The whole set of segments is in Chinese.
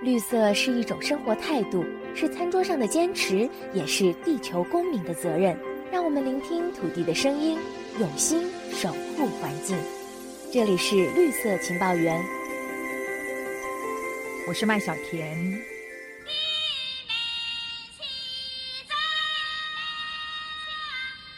绿色是一种生活态度，是餐桌上的坚持，也是地球公民的责任。让我们聆听土地的声音，用心守护环境。这里是绿色情报员，我是麦小甜。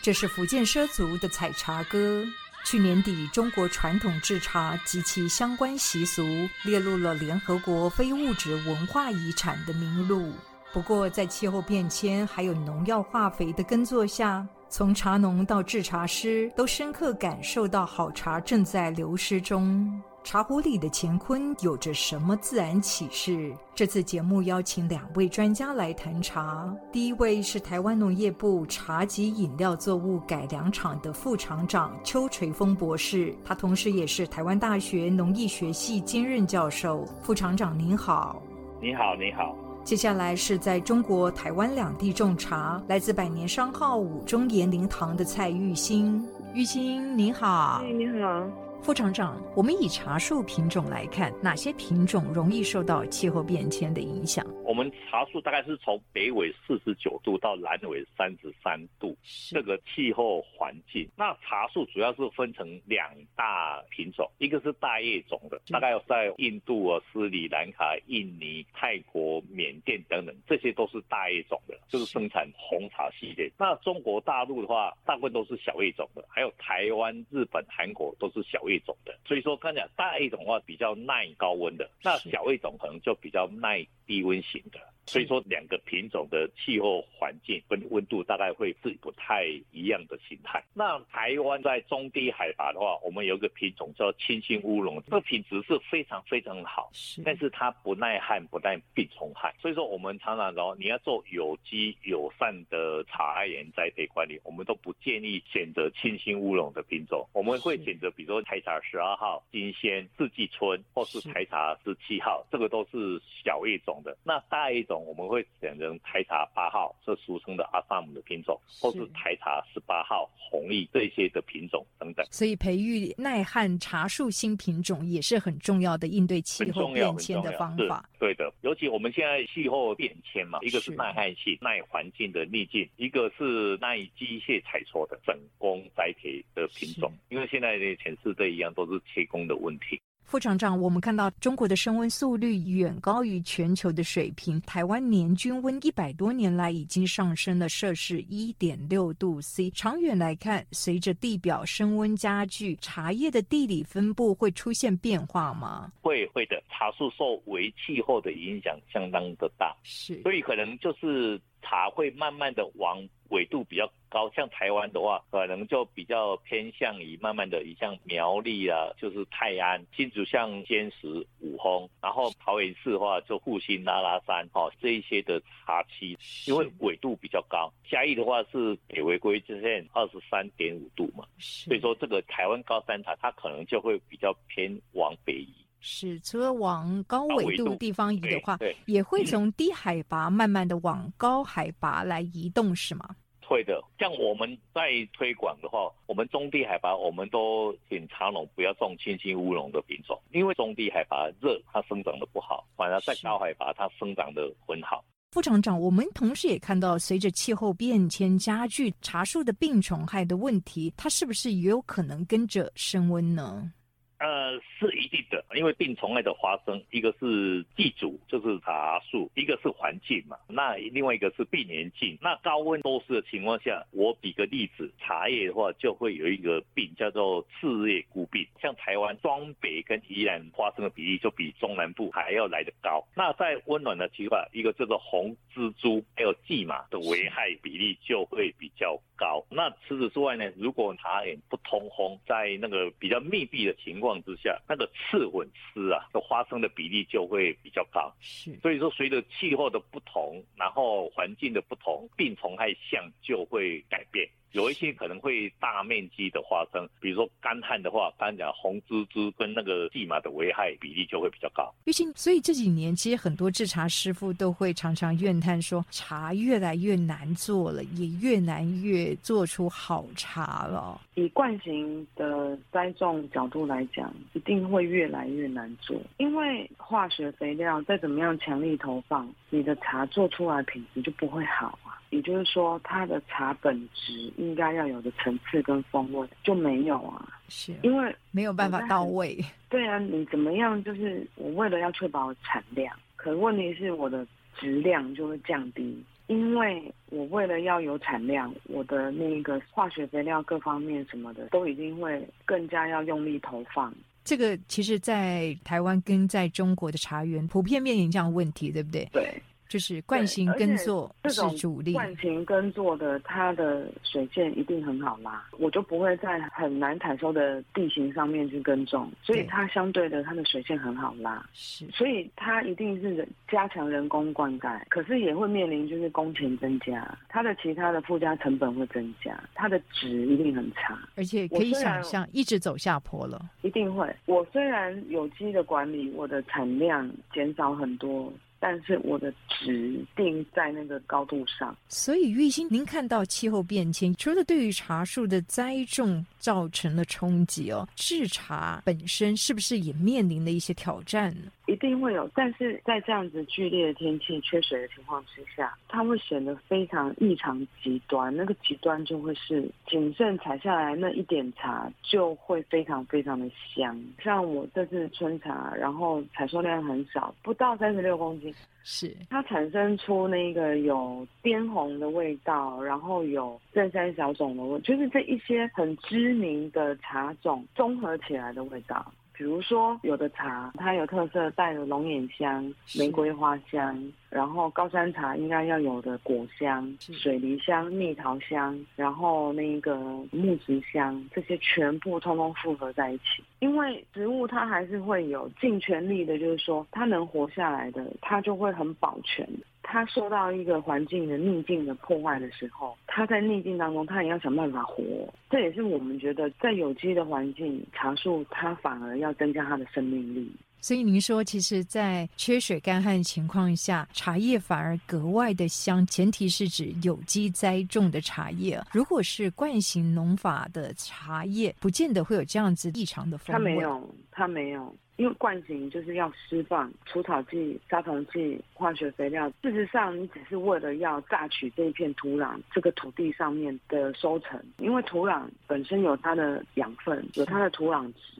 这是福建畲族的采茶歌。去年底，中国传统制茶及其相关习俗列入了联合国非物质文化遗产的名录。不过，在气候变迁还有农药化肥的耕作下，从茶农到制茶师都深刻感受到好茶正在流失中。茶壶里的乾坤有着什么自然启示？这次节目邀请两位专家来谈茶。第一位是台湾农业部茶及饮料作物改良厂的副厂长邱垂峰博士，他同时也是台湾大学农艺学系兼任教授。副厂长您好，你好，你好。接下来是在中国台湾两地种茶，来自百年商号五中岩灵堂的蔡玉兴。玉兴您好，哎，你好。副厂长，我们以茶树品种来看，哪些品种容易受到气候变迁的影响？我们茶树大概是从北纬四十九度到南纬三十三度这个气候环境。那茶树主要是分成两大品种，一个是大叶种的，大概在印度啊、斯里兰卡、印尼、泰国、缅甸等等，这些都是大叶种的，就是生产红茶系列。那中国大陆的话，大部分都是小叶种的，还有台湾、日本、韩国都是小叶。一种的，所以说刚讲大一种的话比较耐高温的，那小一种可能就比较耐低温型的。所以说，两个品种的气候环境跟温度大概会是不太一样的形态。那台湾在中低海拔的话，我们有一个品种叫清新乌龙，这个品质是非常非常好，但是它不耐旱、不耐病虫害。所以说，我们常常说你要做有机友善的茶园栽培管理，我们都不建议选择清新乌龙的品种。我们会选择比如说台茶十二号、金仙、四季春，或是台茶十七号，这个都是小叶种的。那大叶种。我们会选择台茶八号，这俗称的阿萨姆的品种，或是台茶十八号红利这些的品种等等。所以，培育耐旱茶树新品种也是很重要的应对气候变迁的方法。对的，尤其我们现在气候变迁嘛，一个是耐旱性、耐环境的逆境，一个是耐机械采收的整工栽培的品种。因为现在的全世界一样都是切工的问题。副厂长，我们看到中国的升温速率远高于全球的水平。台湾年均温一百多年来已经上升了摄氏一点六度 C。长远来看，随着地表升温加剧，茶叶的地理分布会出现变化吗？会会的，茶树受微气候的影响相当的大，是，所以可能就是茶会慢慢的往。纬度比较高，像台湾的话，可能就比较偏向于慢慢的，以像苗栗啊，就是泰安、新竹像尖石、五峰，然后桃园市的话就复兴、拉拉山，哈，这一些的茶区，因为纬度比较高。嘉义的话是北回归之线二十三点五度嘛，所以说这个台湾高山茶它可能就会比较偏往北移。是，除了往高纬度地方移的话，也会从低海拔慢慢的往高海拔来移动，是吗？会的，像我们在推广的话，我们中低海拔，我们都请茶农不要种清新乌龙的品种，因为中低海拔热，它生长的不好，反而在高海拔它生长的很好。副厂长，我们同时也看到，随着气候变迁加剧，茶树的病虫害的问题，它是不是也有可能跟着升温呢？呃，是一定的，因为病虫害的发生，一个是地主，就是茶树；一个是环境嘛，那另外一个是病原性。那高温多湿的情况下，我举个例子，茶叶的话就会有一个病叫做赤叶孤病。像台湾双北跟宜兰发生的比例就比中南部还要来得高。那在温暖的情况下，一个叫做红蜘蛛还有蓟马的危害比例就会比较高。那除此之外呢，如果茶园不通风，在那个比较密闭的情况，之下，那个刺粉丝啊，的发生的比例就会比较高。是，所以说随着气候的不同，然后环境的不同，病虫害象就会改变。有一些可能会大面积的发生，比如说干旱的话，刚才讲红蜘蛛跟那个蓟马的危害比例就会比较高。玉清，所以这几年其实很多制茶师傅都会常常怨叹说，茶越来越难做了，也越难越做出好茶了。以惯型的栽种角度来讲，一定会越来越难做，因为化学肥料再怎么样强力投放，你的茶做出来品质就不会好啊。也就是说，它的茶本质应该要有的层次跟风味就没有啊。是，因为没有办法到位。对啊，你怎么样？就是我为了要确保产量，可问题是我的质量就会降低，因为我为了要有产量，我的那个化学肥料各方面什么的都一定会更加要用力投放。这个其实，在台湾跟在中国的茶园普遍面临这样的问题，对不对？对。就是惯性耕作是主力，惯性耕作的它的水线一定很好拉，我就不会在很难采收的地形上面去耕种，所以它相对的它的水线很好拉，是，所以它一定是加强人工灌溉，可是也会面临就是工钱增加，它的其他的附加成本会增加，它的值一定很差，而且可以想象一直走下坡了，一定会。我虽然有机的管理，我的产量减少很多。但是我的值定在那个高度上，所以玉兴，您看到气候变迁，除了对于茶树的栽种造成了冲击哦，制茶本身是不是也面临了一些挑战呢？一定会有，但是在这样子剧烈的天气、缺水的情况之下，它会显得非常异常极端。那个极端就会是谨慎采下来那一点茶就会非常非常的香。像我这次春茶，然后采收量很少，不到三十六公斤，是它产生出那个有滇红的味道，然后有正山小种的味，就是这一些很知名的茶种综合起来的味道。比如说，有的茶它有特色，带有龙眼香、玫瑰花香，然后高山茶应该要有的果香、水梨香、蜜桃香，然后那个木质香，这些全部通通复合在一起。因为植物它还是会有尽全力的，就是说它能活下来的，它就会很保全。它受到一个环境的逆境的破坏的时候，它在逆境当中，它也要想办法活。这也是我们觉得，在有机的环境，茶树它反而要增加它的生命力。所以您说，其实，在缺水干旱情况下，茶叶反而格外的香。前提是指有机栽种的茶叶。如果是惯性农法的茶叶，不见得会有这样子异常的风味。它没有，它没有。因为惯型就是要释放除草剂、杀虫剂、化学肥料。事实上，你只是为了要榨取这一片土壤、这个土地上面的收成。因为土壤本身有它的养分，有它的土壤值。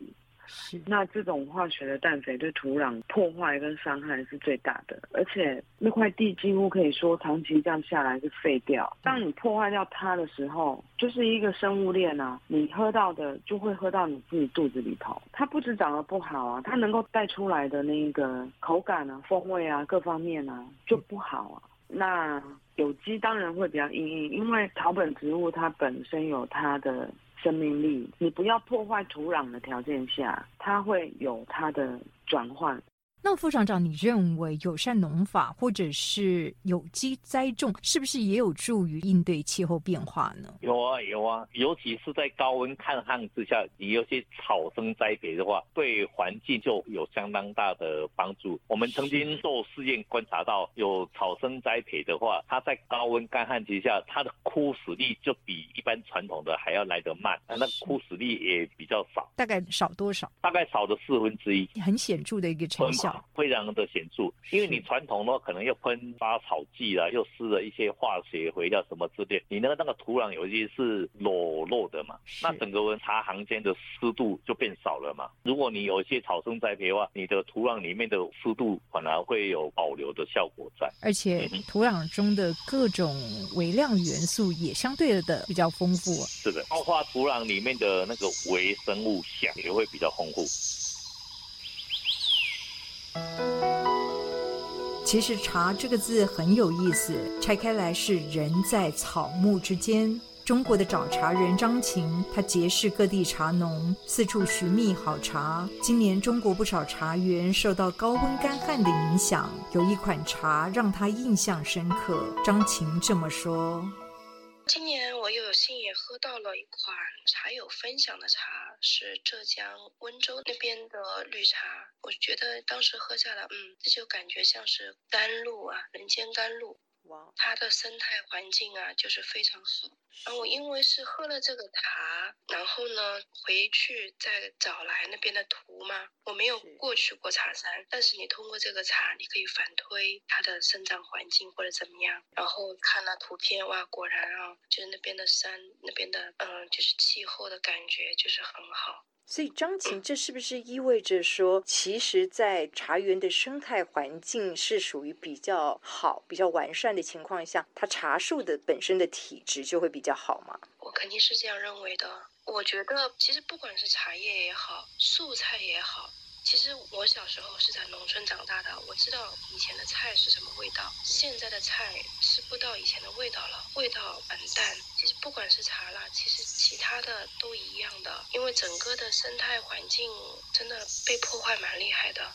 是，那这种化学的氮肥对土壤破坏跟伤害是最大的，而且那块地几乎可以说长期这样下来是废掉。当你破坏掉它的时候，就是一个生物链啊，你喝到的就会喝到你自己肚子里头。它不止长得不好啊，它能够带出来的那个口感啊、风味啊各方面啊就不好啊。那有机当然会比较硬硬，因为草本植物它本身有它的。生命力，你不要破坏土壤的条件下，它会有它的转换。那副厂长，你认为友善农法或者是有机栽种，是不是也有助于应对气候变化呢？有啊，有啊，尤其是在高温抗旱之下，你有些草生栽培的话，对环境就有相当大的帮助。我们曾经做试验观察到，有草生栽培的话，它在高温干旱之下，它的枯死率就比一般传统的还要来得慢，那枯死率也比较少，大概少多少？大概少了四分之一，很显著的一个成效。非常的显著，因为你传统的话可能又喷发草剂啦，又施了一些化学肥料什么之类，你那个那个土壤有些是裸露的嘛，那整个茶行间的湿度就变少了嘛。如果你有一些草生栽培的话，你的土壤里面的湿度反而会有保留的效果在，而且土壤中的各种微量元素也相对的比较丰富。是的，包括土壤里面的那个微生物相也会比较丰富。其实“茶”这个字很有意思，拆开来是人在草木之间。中国的找茶人张琴，他结识各地茶农，四处寻觅好茶。今年中国不少茶园受到高温干旱的影响，有一款茶让他印象深刻。张琴这么说。今年我有幸也喝到了一款茶友分享的茶，是浙江温州那边的绿茶。我觉得当时喝下来，嗯，这就感觉像是甘露啊，人间甘露。哇，它的生态环境啊，就是非常好。然后我因为是喝了这个茶，然后呢回去再找来那边的图嘛，我没有过去过茶山，但是你通过这个茶，你可以反推它的生长环境或者怎么样。然后看了图片，哇，果然啊，就是那边的山，那边的嗯，就是气候的感觉就是很好。所以张琴，这是不是意味着说，其实，在茶园的生态环境是属于比较好、比较完善的情况下，它茶树的本身的体质就会比较好嘛？我肯定是这样认为的。我觉得，其实不管是茶叶也好，素菜也好。其实我小时候是在农村长大的，我知道以前的菜是什么味道，现在的菜吃不到以前的味道了，味道很淡。其实不管是茶啦，其实其他的都一样的，因为整个的生态环境真的被破坏蛮厉害的。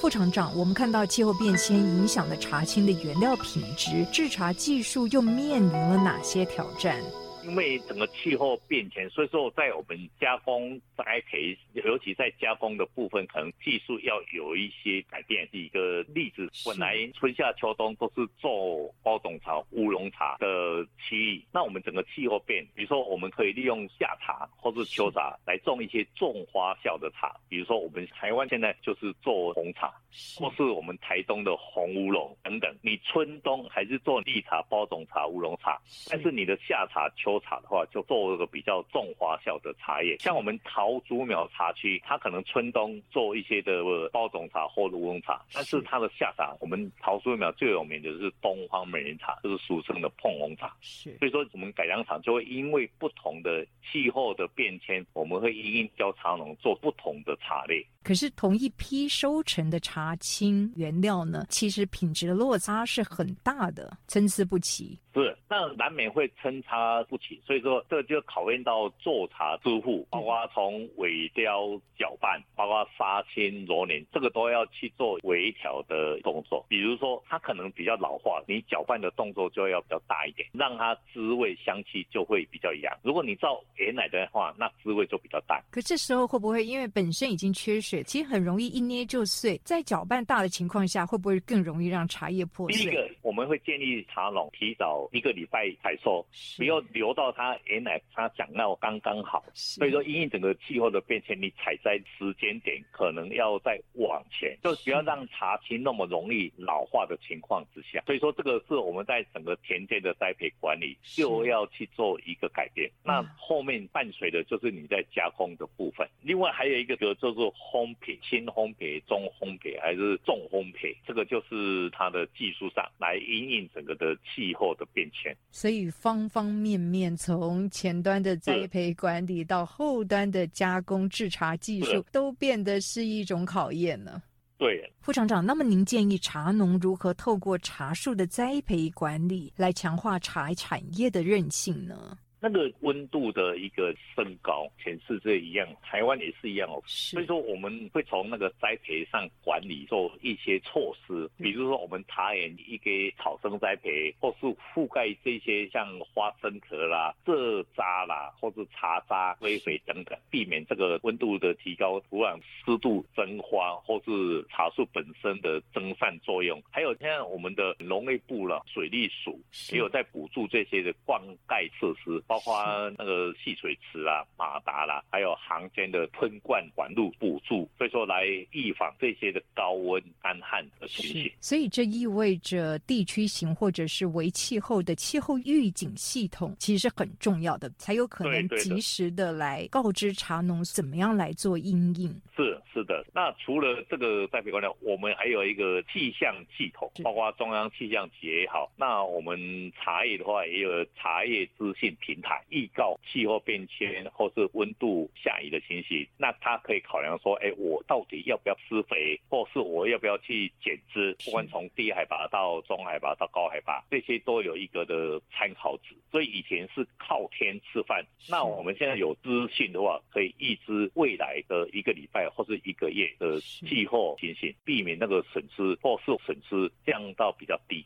副厂长，我们看到气候变迁影响了茶青的原料品质，制茶技术又面临了哪些挑战？因为整个气候变迁，所以说在我们加工栽培，尤其在加工的部分，可能技术要有一些改变。一个例子，本来春夏秋冬都是做包种茶、乌龙茶的区域，那我们整个气候变，比如说我们可以利用夏茶或是秋茶来种一些重花效的茶，比如说我们台湾现在就是做红茶，或是我们台东的红乌龙等等。你春冬还是做绿茶、包种茶、乌龙茶，但是你的夏茶、秋茶的话，就做一个比较重花效的茶叶，像我们桃竹苗茶区，它可能春冬做一些的包种茶或乌龙茶，但是它的夏茶，我们桃竹苗最有名的是东方美人茶，就是俗称的碰红茶。是，所以说我们改良厂就会因为不同的气候的变迁，我们会因应教茶农做不同的茶类。可是同一批收成的茶青原料呢，其实品质的落差是很大的，参差不齐。是，那难免会参差不齐，所以说这就考验到做茶之父，包括从尾雕、搅拌，包括杀青、揉捻，这个都要去做微调的动作。比如说它可能比较老化，你搅拌的动作就要比较大一点，让它滋味香气就会比较扬。如果你照原来的话，那滋味就比较淡。可这时候会不会因为本身已经缺水，其实很容易一捏就碎？在搅拌大的情况下，会不会更容易让茶叶破碎？第一个，我们会建议茶农提早。一个礼拜采收，不要留到它原来它长到刚刚好。所以说，因为整个气候的变迁，你采摘时间点可能要再往前，就不要让茶青那么容易老化的情况之下。所以说，这个是我们在整个田间的栽培管理就要去做一个改变。那后面伴随的就是你在加工的部分。另外还有一个就叫做烘焙，轻烘焙、中烘焙还是重烘焙，这个就是它的技术上来因应整个的气候的。变迁，所以方方面面，从前端的栽培管理到后端的加工制茶技术，都变得是一种考验呢。对，副厂长，那么您建议茶农如何透过茶树的栽培管理来强化茶产业的韧性呢？那个温度的一个升高，全世界一样，台湾也是一样哦。所以说，我们会从那个栽培上管理做一些措施，比如说我们茶园一个草生栽培，或是覆盖这些像花生壳啦、蔗渣啦，或是茶渣、微肥等等，避免这个温度的提高，土壤湿度蒸发，或是茶树本身的蒸散作用。还有现在我们的农业部了，水利署也有在补助这些的灌溉设施。包括那个蓄水池啦、马达啦，还有行间的喷灌管路补助，所以说来预防这些的高温干旱的情形。所以这意味着地区型或者是为气候的气候预警系统其实是很重要的，才有可能及时的来告知茶农怎么样来做应应。是是的，那除了这个栽培管理，我们还有一个气象系统，包括中央气象局也好，那我们茶叶的话也有茶叶资讯平。台预告气候变迁或是温度下移的情形，那他可以考量说，哎，我到底要不要施肥，或是我要不要去减资？不管从低海拔到中海拔到高海拔，这些都有一个的参考值。所以以前是靠天吃饭，那我们现在有资讯的话，可以预知未来的一个礼拜或是一个月的气候情形，避免那个损失或是损失降到比较低。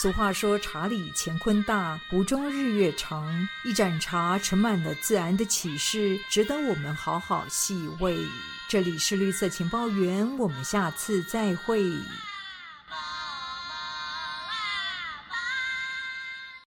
俗话说：“茶里乾坤大，壶中日月长。”一盏茶盛满了自然的启示，值得我们好好细味。这里是绿色情报员，我们下次再会。